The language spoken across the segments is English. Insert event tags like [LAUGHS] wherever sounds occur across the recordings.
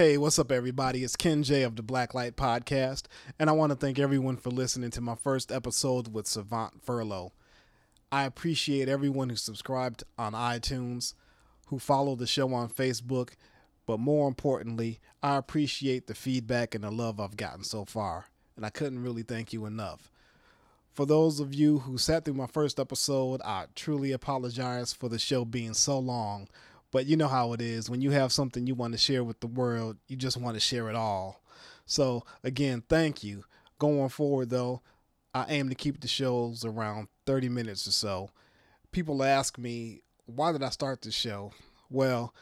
Hey, what's up, everybody? It's Kenn J of the Blacklight Podcast, and I want to thank everyone for listening to my first episode with Savant Furlow. I appreciate everyone who subscribed on iTunes, who followed the show on Facebook, but more importantly, I appreciate the feedback and the love I've gotten so far, and I couldn't really thank you enough. For those of you who sat through my first episode, I truly apologize for the show being so long. But you know how it is. When you have something you want to share with the world, you just want to share it all. So, again, thank you. Going forward, though, I aim to keep the shows around 30 minutes or so. People ask me, why did I start the show? Well,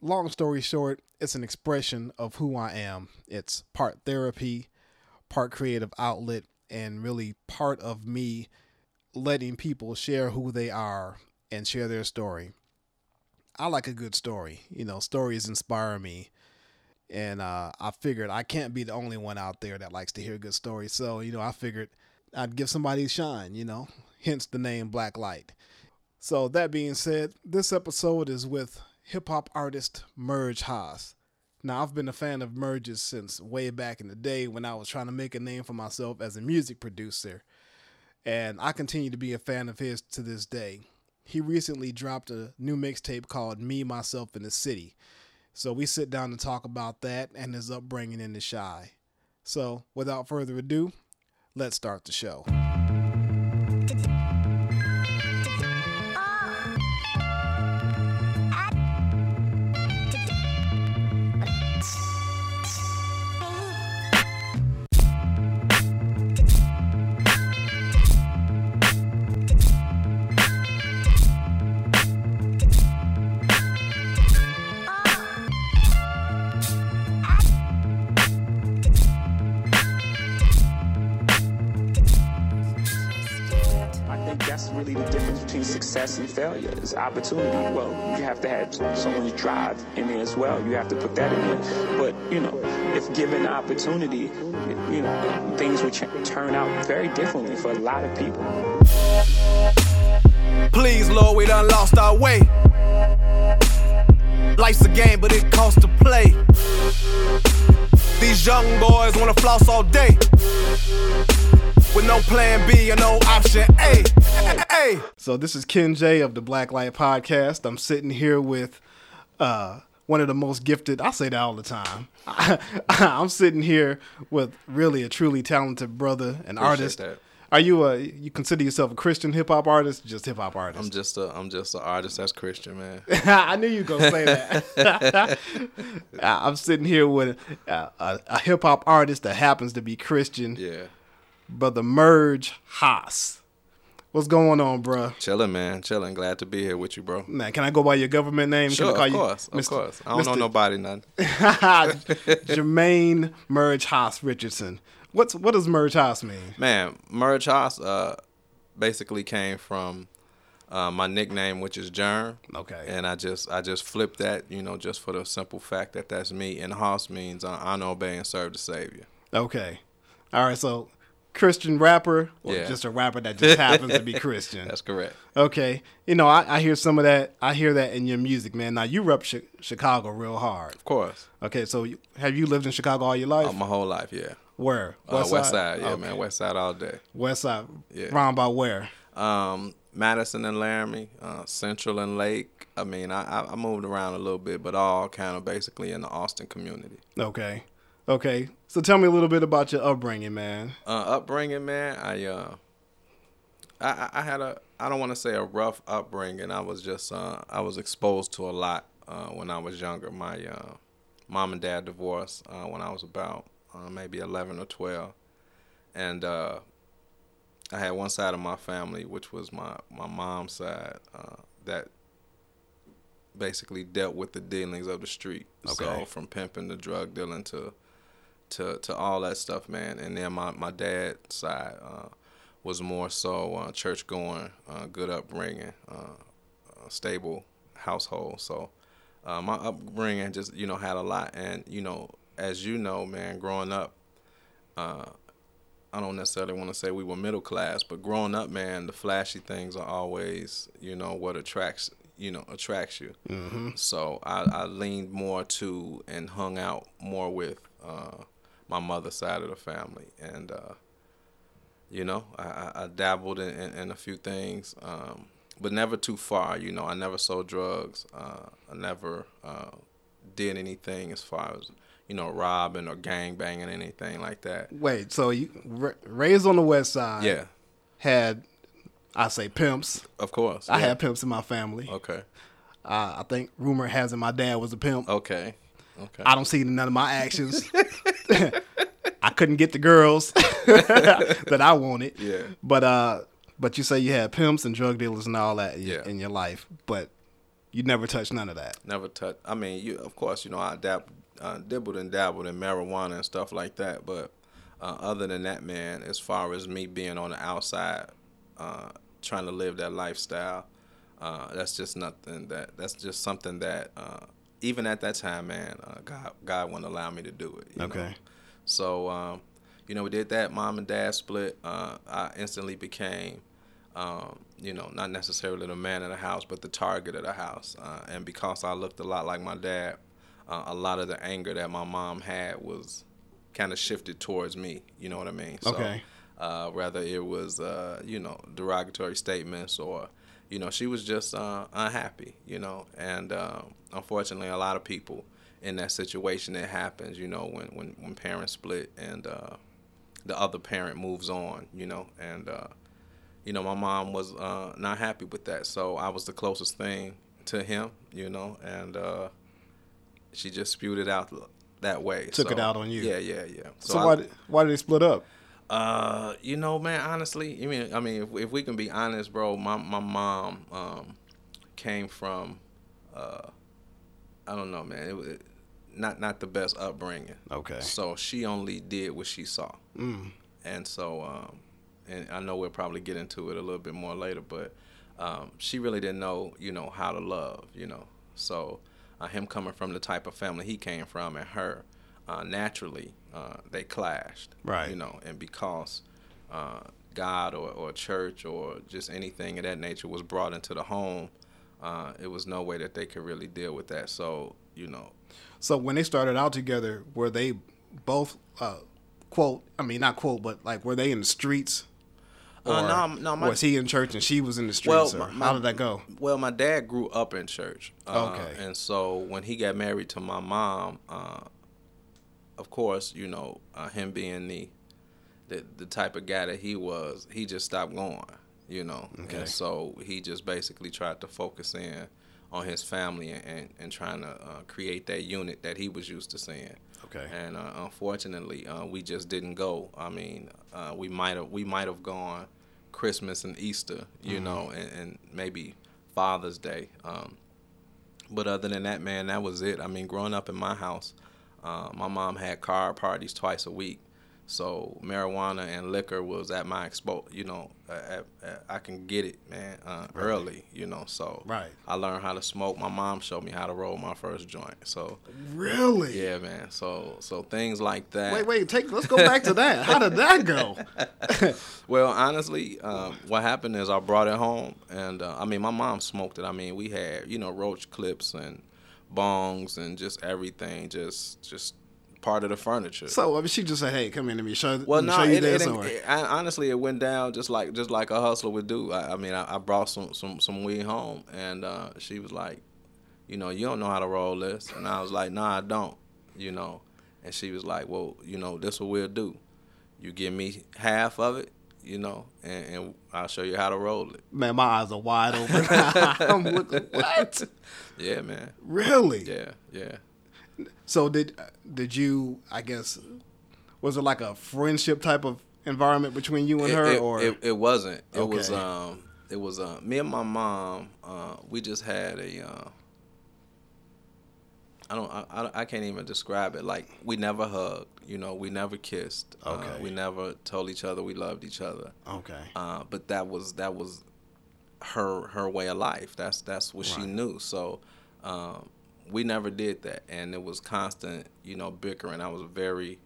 long story short, it's an expression of who I am. It's part therapy, part creative outlet, and really part of me letting people share who they are and share their story. I like a good story. You know, stories inspire me. And uh, I figured I can't be the only one out there that likes to hear good stories. So, you know, I figured I'd give somebody a shine, you know, [LAUGHS] hence the name Black Light. So, that being said, this episode is with hip hop artist Murj Hoss. Now, I've been a fan of Murj's since way back in the day when I was trying to make a name for myself as a music producer. And I continue to be a fan of his to this day. He recently dropped a new mixtape called Me, Myself, and the City. So we sit down to talk about that and his upbringing in the Chi. So without further ado, let's start the show. Failure is opportunity. Well, you have to have someone's drive in there as well. You have to put that in there. But, you know, if given opportunity, you know, things would turn out very differently for a lot of people. Please, Lord, we done lost our way. Life's a game, but it costs to play. These young boys wanna floss all day. With no plan B or no option A. Hey. So this is Kenn J of the Black Light Podcast. I'm sitting here with uh, one of the most gifted. I say that all the time. [LAUGHS] I'm sitting here with really a truly talented brother and artist. that. Are you a you consider yourself a Christian hip hop artist? Just hip hop artist. I'm just a I'm just an artist that's Christian, man. [LAUGHS] I knew you were gonna say that. [LAUGHS] I'm sitting here with a, a, a hip hop artist that happens to be Christian, Yeah. Brother Murj Hoss. What's going on, bruh? Chilling, man. Chilling. Glad to be here with you, bro. Man, can I go by your government name? Sure, can I of call course. Of course. I don't know nobody nothing. [LAUGHS] Jermaine Murj Hoss Richardson. What's what does Murj Hoss mean? Man, Murj Hoss uh basically came from uh, my nickname, which is Jerm. Okay. And I just I just flipped that, you know, just for the simple fact that that's me. And Hoss means uh, honor, obey, and serve the Savior. Okay. All right, so Christian rapper or Yeah. just a rapper that just happens to be [LAUGHS] Christian? That's correct. Okay. You know, I, I hear some of that. I hear that in your music, man. Now, you rep Chi- Chicago real hard. Of course. Okay, so you, have you lived in Chicago all your life? Uh, my whole life, yeah. where? Uh, West Side, yeah, Okay. man. West Side all day. West Side. Yeah. Round about where? um, Madison and Laramie, uh, Central and Lake. I mean, I I moved around a little bit, but all kind of basically in the Austin community. Okay. Okay. So tell me a little bit about your upbringing, man. Uh, upbringing, man. I uh, I I- I had a I don't want to say a rough upbringing. I was just uh, I was exposed to a lot uh, when I was younger. My uh, mom and dad divorced uh, when I was about uh, maybe eleven or twelve, and uh, I had one side of my family, which was my my mom's side, uh, that basically dealt with the dealings of the street. Okay. So from pimping to drug dealing to to to all that stuff, man. And then my my dad's side uh, was more so uh, church going, uh, good upbringing, uh, uh, stable household. So uh, my upbringing just you know had a lot, and you know as you know, man, growing up. Uh, I don't necessarily want to say we were middle class, but growing up, man, the flashy things are always, you know, what attracts you know attracts you. Mm-hmm. So I, I leaned more to and hung out more with uh, my mother's side of the family, and uh, you know I, I dabbled in, in, in a few things, um, but never too far. You know I never sold drugs. Uh, I never uh, did anything as far as you know robbing or gang banging anything like that. Wait, so you ra- raised on the west side? Yeah, Had I say pimps? of course. I yeah. had pimps in my family. Okay. Uh, I think rumor has it my dad was a pimp. Okay. Okay. I don't see none of my actions. [LAUGHS] I couldn't get the girls [LAUGHS] that I wanted. Yeah. But uh, but you say you had pimps and drug dealers and all that Yeah. in your life, but you never touched none of that. Never touch. I mean, you of course, you know, I dab, uh, dibbled and dabbled in marijuana and stuff like that. But uh, other than that, man, as far as me being on the outside, uh, trying to live that lifestyle, uh, that's just nothing. That that's just something that uh, even at that time, man, uh, God God wouldn't allow me to do it. you know. Okay. So, um, you know, we did that. Mom and dad split. Uh, I instantly became, um, you know, not necessarily the man of the house, but the target of the house. Uh, and because I looked a lot like my dad, uh, a lot of the anger that my mom had was kind of shifted towards me. You know what I mean? So, Okay. Uh, whether it was, uh, you know, derogatory statements or, you know, she was just uh, unhappy, you know. And um, unfortunately, a lot of people in that situation, it happens, you know, when, when, when parents split and uh, the other parent moves on, you know. And, uh, you know, my mom was uh, not happy with that. So I was the closest thing to him, you know, and uh, she just spewed it out that way. Took it out on you. Yeah, yeah, yeah. So, I- why did, why did they split up? Uh, you know, man, honestly, you mean, I mean, if, if we can be honest, bro, my my mom um came from, uh, I don't know, man, it was not not the best upbringing. Okay. So she only did what she saw, Mm. and so, um, and I know we'll probably get into it a little bit more later, but um, she really didn't know, you know, how to love, you know. So, uh, him coming from the type of family he came from, and her, uh, naturally, uh, they clashed, Right. You know, and because uh, God or, or church or just anything of that nature was brought into the home, uh, it was no way that they could really deal with that. So, you know, So when they started out together, were they both uh, quote? I mean, not quote, but like were they in the streets? Or Uh, no, no, my- was he in church and she was in the streets? my- my- how did that go? Well, my dad grew up in church. Uh, Okay. And so when he got married to my mom, uh, of course, you know, uh, him being the, the the type of guy that he was, he just stopped going. You know. Okay. And so he just basically tried to focus in on his family and, and, and trying to uh, create that unit that he was used to seeing. Okay. And uh, unfortunately, uh, we just didn't go. I mean, uh, we might have we might have gone Christmas and Easter, you Mm-hmm. know, and, and maybe Father's Day. Um, but other than that, man, that was it. I mean, growing up in my house, uh, my mom had card parties twice a week. So marijuana and liquor was at my expo. You know, at, at, I can get it, man, uh, early. You know, so Right. I learned how to smoke. My mom showed me how to roll my first joint. So Really? yeah, man. So so things like that. Wait, wait. Take. Let's go back to that. How did that go? [LAUGHS] Well, honestly, um, what happened is I brought it home, and uh, I mean, my mom smoked it. I mean, we had you know roach clips and bongs and just everything, just just part of the furniture. So I mean, she just said, "Hey, come in and me show, well, no, show you it, it, this." it, I, honestly, it went down just like just like a hustler would do. I, I mean, I, I brought some some some weed home, and uh, she was like, you know, you don't know how to roll this, and I was like, nah, I don't, you know, and she was like, well, you know, this what we'll do. You give me half of it, you know, and, and I'll show you how to roll it. Man, my eyes are wide open. [LAUGHS] I'm looking. [LAUGHS] What? Yeah, man. Really? Yeah, yeah. So did did you? I guess was it like a friendship type of environment between you and it, her, it, or it, it wasn't. It was um it was uh me and my mom uh we just had a uh I don't I, I, I can't even describe it. Like we never hugged you know we never kissed. Uh, Okay. we never told each other we loved each other. Okay? uh but that was that was her her way of life. That's that's what she knew. So um we never did that. And it was constant you know bickering. I was very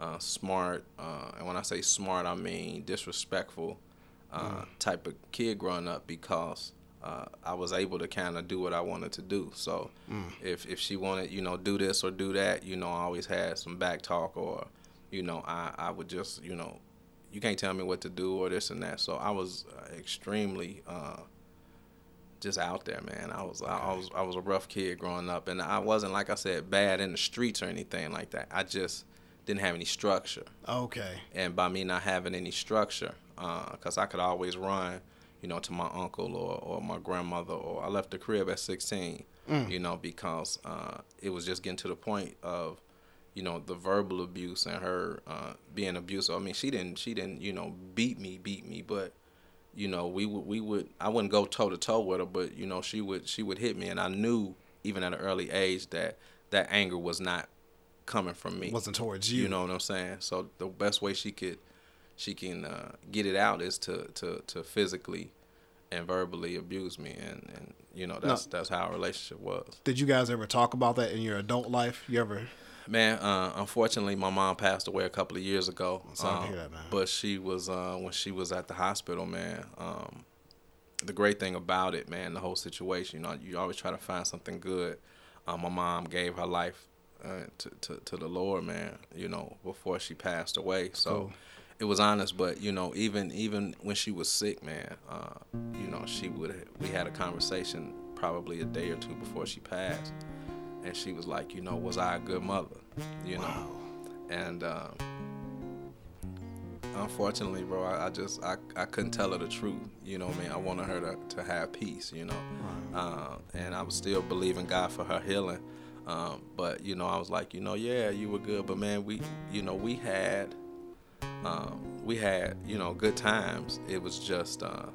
uh, smart, uh, and when I say smart, I mean disrespectful uh, type of kid growing up because uh, I was able to kind of do what I wanted to do. So if if she wanted, you know, do this or do that, you know, I always had some back talk or, you know, I I would just, you know, you can't tell me what to do or this and that. So I was uh, extremely uh, just out there, man. I was I, was I was a rough kid growing up, and I wasn't like I said bad in the streets or anything like that. I just didn't have any structure, Okay. and by me not having any structure, because I could always run, you know, to my uncle or, or my grandmother, or I left the crib at 16, you know, because uh, it was just getting to the point of, you know, the verbal abuse and her uh, being abusive. I mean, she didn't she didn't you know beat me beat me, but you know we would we would I wouldn't go toe to toe with her, but you know she would she would hit me, and I knew even at an early age that that anger was not coming from me. It Wasn't towards you. You know what I'm saying? So the best way she could she can uh, get it out is to to to physically and verbally abuse me, and and you know that's that's how our relationship was. Did you guys ever talk about that in your adult life? You ever? Man, uh, unfortunately, my mom passed away a couple of years ago. Um, hear that, man. But she was uh, when she was at the hospital, man. Um, the great thing about it, man, the whole situation, you know, you always try to find something good. Uh, my mom gave her life uh, to, to to the Lord, man. You know, before she passed away. So Cool. It was honest, but you know, even even when she was sick, man, uh, you know, she would we had a conversation probably a day or two before she passed, and she was like, you know, was I a good mother? You know, and um, unfortunately, bro, I, I just I, I couldn't tell her the truth. You know, what I mean, I wanted her to, to have peace. You know, uh, and I was still believing God for her healing. Um, but you know, I was like, you know, yeah, you were good, but man, we, you know, we had, um, we had, you know, good times. It was just uh,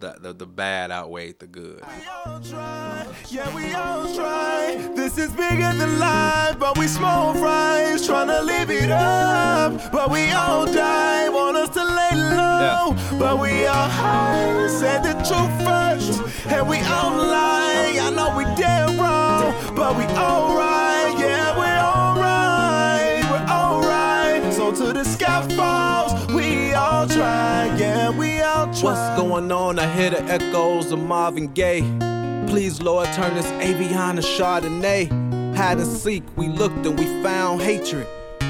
the, the the bad outweighed the good. We all try, yeah, we all try. This is bigger than life, but we small fries, trying to live it up. But we all die, want us to lay low. But we all high, said the truth first, and we all lie. I know we wrong, but we alright, to the falls, we all try, yeah, we all try. What's going on? I hear the echoes of Marvin Gaye. Please, Lord, turn this Avion to Chardonnay. Hide and seek, we looked and we found hatred.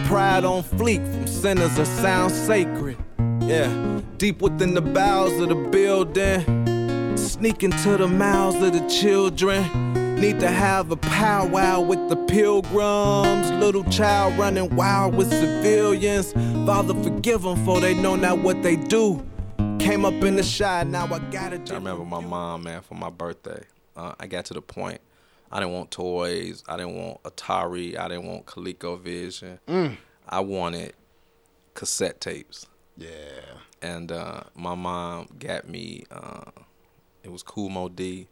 Pride on fleek from sinners that sound sacred. Yeah, deep within the bowels of the building. sneaking to the mouths of the children. Need to have a powwow with the pilgrims. Little child running wild with civilians. Father, forgive them, for they know not what they do. Came up in the shot, now I gotta do. I remember my mom, man, for my birthday. Uh, I got to the point I didn't want toys. I didn't want Atari. I didn't want ColecoVision. I wanted cassette tapes. Yeah. And uh, my mom got me. Uh, it was Cool Mo D.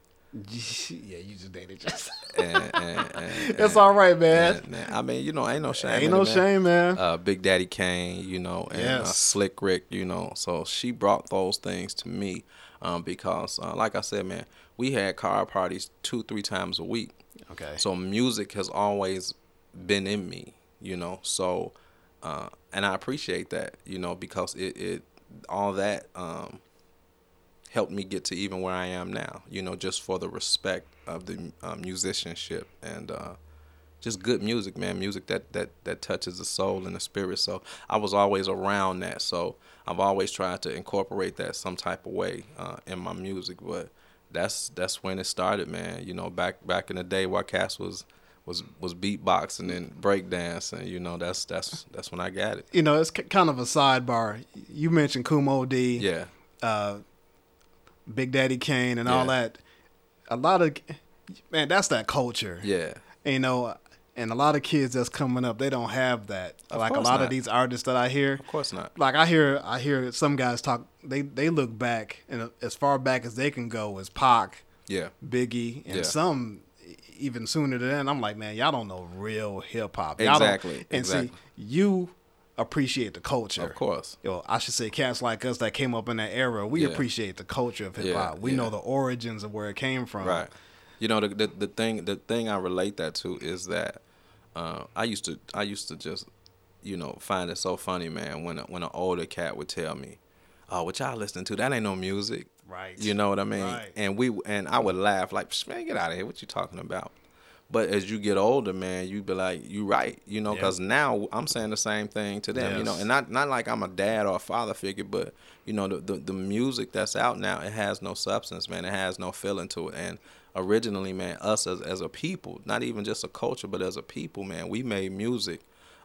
yeah, you just dated [LAUGHS] just. And, and, and, It's all right, man. I mean, you know, ain't no shame. Ain't no it, man. shame, man. uh, Big Daddy Kane, you know, and uh, Slick Rick, you know. So she brought those things to me um, because, uh, like I said, man, we had car parties two, three times a week. Okay. So music has always been in me, you know. So, uh, and I appreciate that, you know, because it, it all that um, helped me get to even where I am now, you know, just for the respect of the uh, musicianship and uh, just good music, man. Music that, that that touches the soul and the spirit. So I was always around that. So I've always tried to incorporate that some type of way uh, in my music. But that's that's when it started, man. You know, back back in the day, while Cass was was was beatboxing and breakdancing. You know, that's that's that's when I got it. you know, it's kind of a sidebar. You mentioned Kool Moe Dee, Yeah, uh, Big Daddy Kane, and all that. A lot of man, that's that culture. yeah, you know, and a lot of kids that's coming up, they don't have that. Of like a lot of these artists that I hear, of course not. like I hear, I hear some guys talk. They they look back and uh, as far back as they can go is Pac, Yeah, Biggie, and Yeah. some even sooner than that. I'm like, man, y'all don't know real hip hop. Exactly, And see, exactly. you appreciate the culture. of course. Yo, I should say cats like us that came up in that era, we Yeah. appreciate the culture of hip hop. Yeah, we yeah. know the origins of where it came from. Right. You know the, the the thing the thing I relate that to is that uh, I used to I used to just you know find it so funny man when a, when an older cat would tell me, "Oh, what y'all listening to? That ain't no music." Right. You know what I mean? Right. And we and I would laugh like, man, get out of here! What you talking about? But as you get older, man, you be like, you right, you know, Yeah. because now I'm saying the same thing to them, you know, and not not like I'm a dad or a father figure, but you know, the, the the music that's out now, it has no substance, man. It has no feeling to it. And originally, man, us as as a people, not even just a culture, but as a people, man, we made music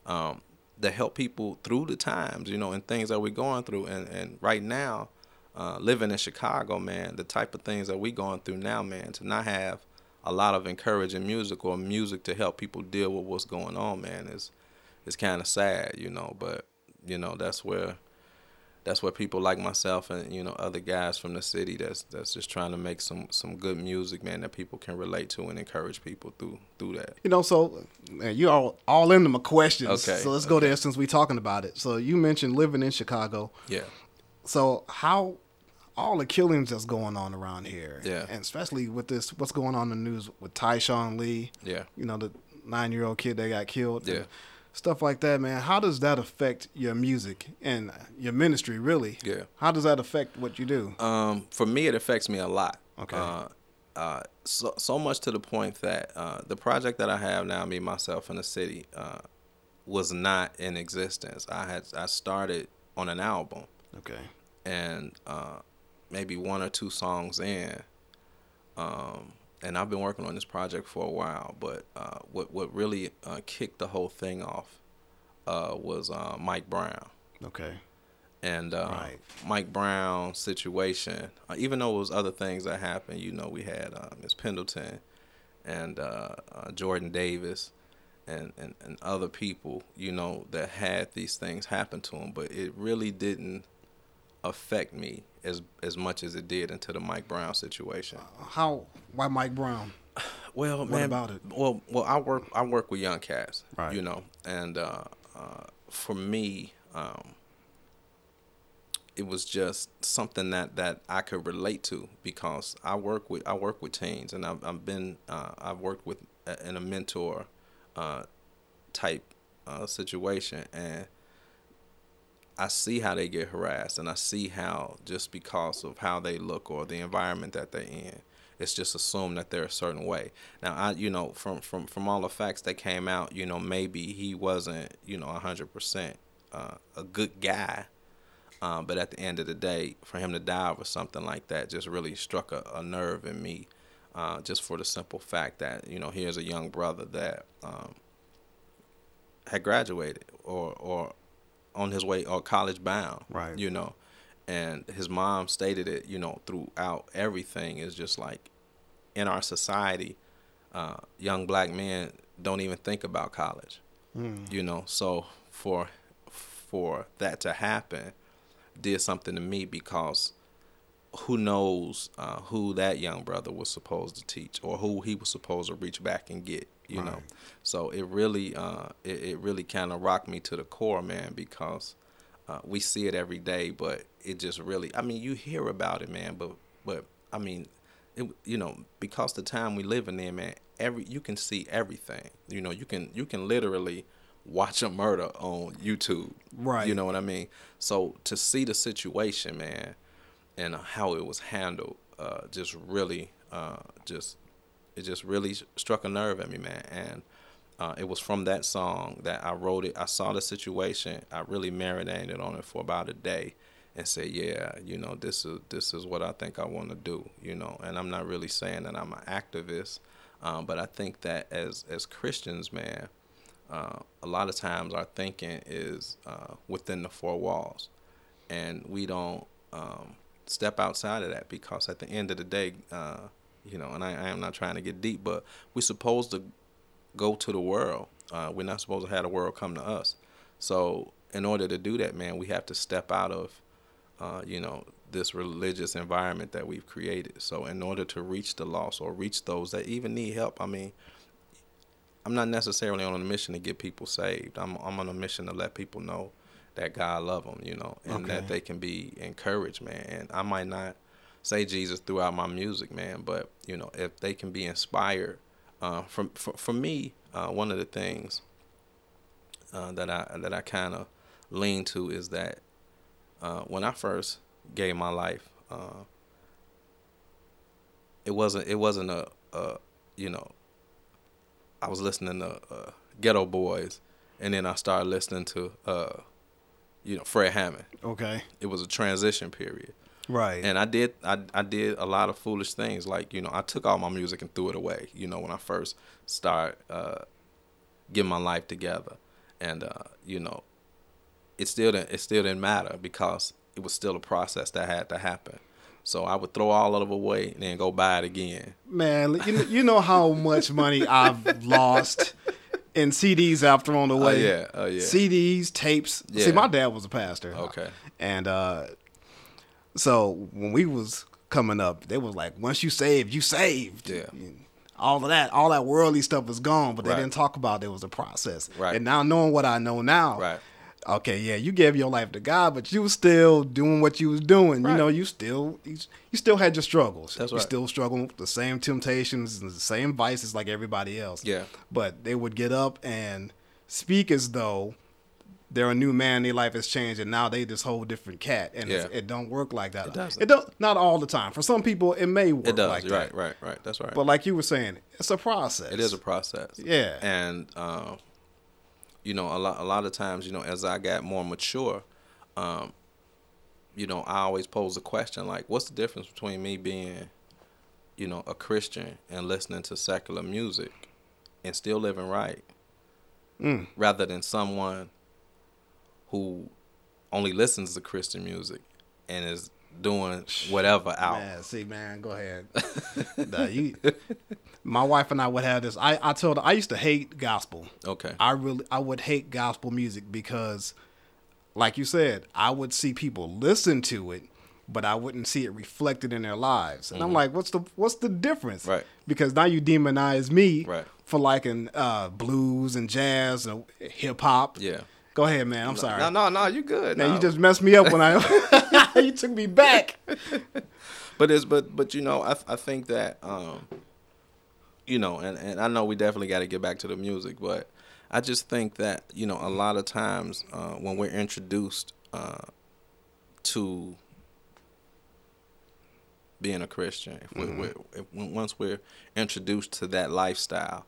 um, that help people through the times, you know, and things that we're going through. And and right now, uh, living in Chicago, man, the type of things that we going through now, man, to not have a lot of encouraging music or music to help people deal with what's going on, man, is is kind of sad, you know. But you know, that's where that's where people like myself and you know other guys from the city that's that's just trying to make some some good music, man, that people can relate to and encourage people through through that. You know, so man, you all all into my questions. Okay, So let's go there since we're talking about it. So you mentioned living in Chicago. Yeah. So how all the killings that's going on around here, Yeah. and especially with this, what's going on in the news with Tyshawn Lee, Yeah. you know, the nine year old kid that got killed, Yeah. stuff like that, man. How does that affect your music and your ministry, really? Yeah. How does that affect what you do? Um, for me, it affects me a lot. Okay. Uh, uh, so so much to the point that uh, the project that I have now, me myself and the city, uh, was not in existence. I had I started on an album, Okay. and uh, maybe one or two songs in, um, and I've been working on this project for a while. But uh, what what really uh, kicked the whole thing off uh, was uh, Mike Brown Okay. and uh, Right. Mike Brown situation. Uh, even though it was other things that happened, you know, we had uh, Miss Pendleton and uh, uh, Jordan Davis and, and and other people, you know, that had these things happen to them, but it really didn't affect me as as much as it did into the Mike Brown situation. How? Why Mike Brown? Well, man, about it? Well, well, I work I work with young cats, Right. you know, and uh, uh, for me, um, it was just something that, that I could relate to because I work with I work with teens, and I've, I've been uh, I've worked with a, in a mentor uh, type uh, situation, and I see how they get harassed, and I see how just because of how they look or the environment that they're in, it's just assumed that they're a certain way. Now, I, you know, from from from all the facts that came out, you know, maybe he wasn't, you know, hundred percent uh, a good guy, um, but at the end of the day, for him to die over something like that just really struck a, a nerve in me, uh, just for the simple fact that you know here's a young brother that um, had graduated or or on his way or college bound, Right. You know, and his mom stated it, you know, throughout everything is just like in our society, uh, young black men don't even think about college, you know. So for for that to happen, did something to me because who knows uh, who that young brother was supposed to teach or who he was supposed to reach back and get you know. So it really uh, it, it really kind of rocked me to the core man because uh, we see it every day but it just really i mean you hear about it man but but i mean it, you know because the time we live in there man every you can see everything. You know you can you can literally watch a murder on youtube. Right. you know what i mean? So to see the situation man and how it was handled uh, just really uh, just it just really struck a nerve at me man and uh, it was from that song that I wrote it. I saw the situation. I really marinated on it for about a day, and said, "Yeah, you know, this is this is what I think I want to do." You know, and I'm not really saying that I'm an activist, um, but I think that as as Christians, man, uh, a lot of times our thinking is uh, within the four walls, and we don't um, step outside of that because at the end of the day, uh, you know, and I, I am not trying to get deep, but we're supposed to go to the world. Uh, we're not supposed to have the world come to us. So in order to do that, man, we have to step out of, uh, you know, this religious environment that we've created. So in order to reach the lost or reach those that even need help, I mean, I'm not necessarily on a mission to get people saved. I'm I'm on a mission to let people know that God love them, you know, and that they can be encouraged, man. And I might not say Jesus throughout my music, man, but you know, if they can be inspired, uh, from for, for me, uh, one of the things uh, that I that I kind of lean to is that uh, when I first gave my life uh, it wasn't it wasn't a, a you know I was listening to uh, Geto Boys, and then I started listening to uh, you know Fred Hammond. Okay. It was a transition period. Right. And I did I, I did a lot of foolish things like you know I took all my music and threw it away you know when I first started uh, getting my life together and uh, you know it still didn't it still didn't matter because it was still a process that had to happen so I would throw all of it away and then go buy it again Man, you know, you know how [LAUGHS] much money I've lost in CDs I've thrown away. yeah, oh, yeah. CDs, tapes. See, my dad was a pastor. Okay. And uh, so when we was coming up, they was like, once you saved, you saved. Yeah. All of that, all that worldly stuff was gone, but they Right. didn't talk about it was a process. Right. And now knowing what I know now, Right. okay, yeah, you gave your life to God, but you was still doing what you was doing. You know, you still you, you still had your struggles. That's you right. still struggling with the same temptations and the same vices like everybody else. Yeah. But they would get up and speak as though they're a new man, their life has changed, and now they this whole different cat, and Yeah. it don't work like that. It doesn't. It don't. Not all the time. For some people, it may work it does like right that. right right that's right But like you were saying, it's a process. It is a process. Yeah. And um, you know, a lot a lot of times, you know, as I got more mature, um, you know, I always pose the question like, what's the difference between me being, you know, a Christian and listening to secular music and still living right, Mm. rather than someone who only listens to Christian music and is doing whatever out. Man, see, man, go ahead. [LAUGHS] Nah, you, my wife and I would have this. I, I told her I used to hate gospel. Okay. I really I would hate gospel music because, like you said, I would see people listen to it, but I wouldn't see it reflected in their lives. And I'm like, what's the what's the difference? Mm-hmm. Right. Because now you demonize me Right. for liking uh, blues and jazz and hip hop. Yeah. Go ahead, man. I'm sorry. No, no, no, you good. Now no. you just messed me up when I [LAUGHS] [LAUGHS] you took me back. [LAUGHS] but it's but but you know I I think that um you know and and I know we definitely got to get back to the music but I just think that you know a lot of times uh, when we're introduced uh, to being a Christian if we we're, if, when- once we're introduced to that lifestyle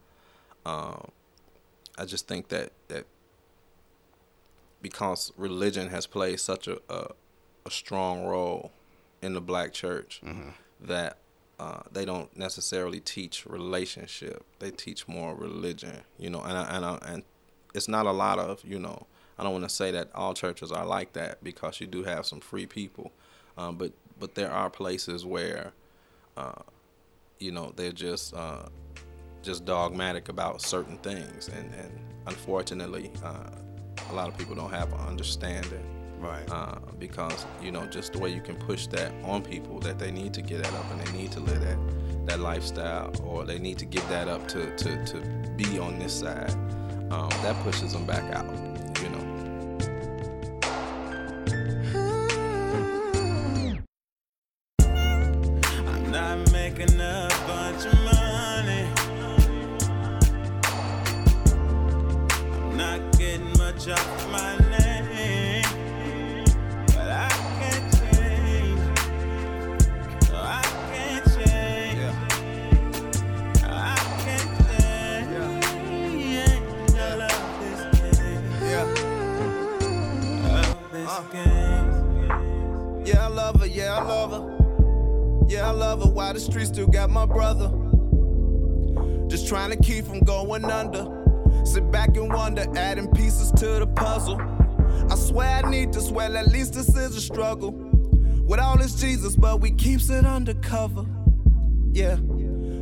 um, I just think that that because religion has played such a, a, a strong role in the black church that uh, they don't necessarily teach relationship. They teach more religion, you know, and I, and I, and it's not a lot of, you know, I don't want to say that all churches are like that because you do have some free people, um, but but there are places where, uh, you know, they're just uh, just dogmatic about certain things, and and unfortunately, uh, a lot of people don't have an understanding Right. uh, because you know just the way you can push that on people that they need to get that up and they need to live that that lifestyle or they need to give that up to to, to be on this side um, that pushes them back out Love this game. Yeah, I love her, yeah, I love her. Yeah, I love her. Why the streets still got my brother? Just trying to keep from going under. Sit back and wonder, adding pieces to the puzzle. I swear I need this, well, at least this is a struggle. With all this Jesus, but we keeps it undercover. Yeah.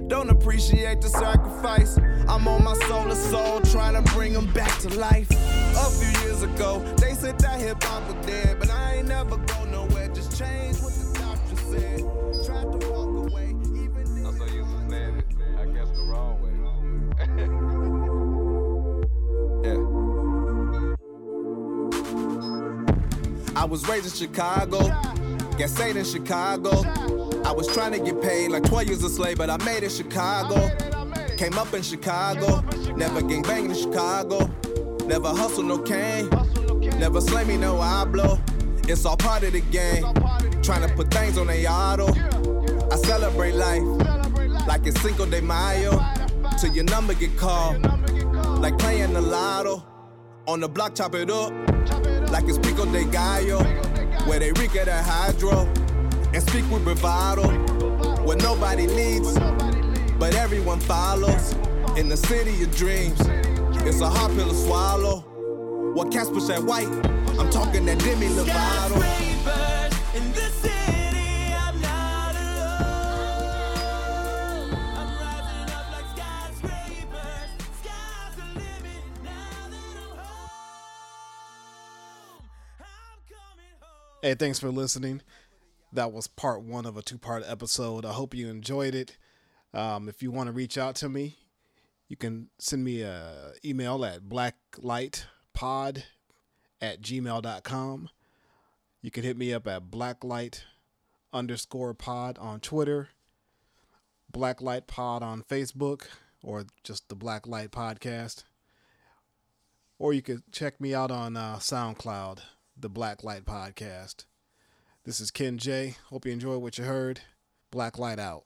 Don't appreciate the sacrifice. I'm on my soul and soul, trying to bring them back to life. A few years ago, they said hip hop was dead, but I ain't never go nowhere. Just change what the doctor said. Tried to walk away, even if so you said it I guess the wrong way [LAUGHS] I was raised in Chicago, got saved in Chicago. I was trying to get paid like 12 years a slave, but I made it Chicago. Came up in Chicago, never gang banging in Chicago. Never hustle no cane, never slay me no I blow. It's all part of the game. Trying to put things on they auto. I celebrate life. like it's Cinco de Mayo, till your number get called. Like playing the lotto, on the block chop it up, like it's Pico de Gallo, where they reek at a hydro, and speak with bravado, where nobody leads, but everyone follows. In the city of dreams, it's a hard pill to swallow. What cats push that white? I'm talking that Demi Lovato. In the city, I'm not alone. I'm rising up like skyscrapers. Sky's the limit now that I'm home. I'm coming home. Hey, thanks for listening. That was part one of a two part episode. I hope you enjoyed it. Um, if you want to reach out to me, you can send me an email at blacklightpod at gmail.com. You can hit me up at blacklight underscore pod on Twitter, Blacklight Pod on Facebook, or just the Blacklight Podcast. Or you could check me out on uh, SoundCloud, the Blacklight Podcast. This is Kenn J. Hope you enjoyed what you heard. Blacklight out.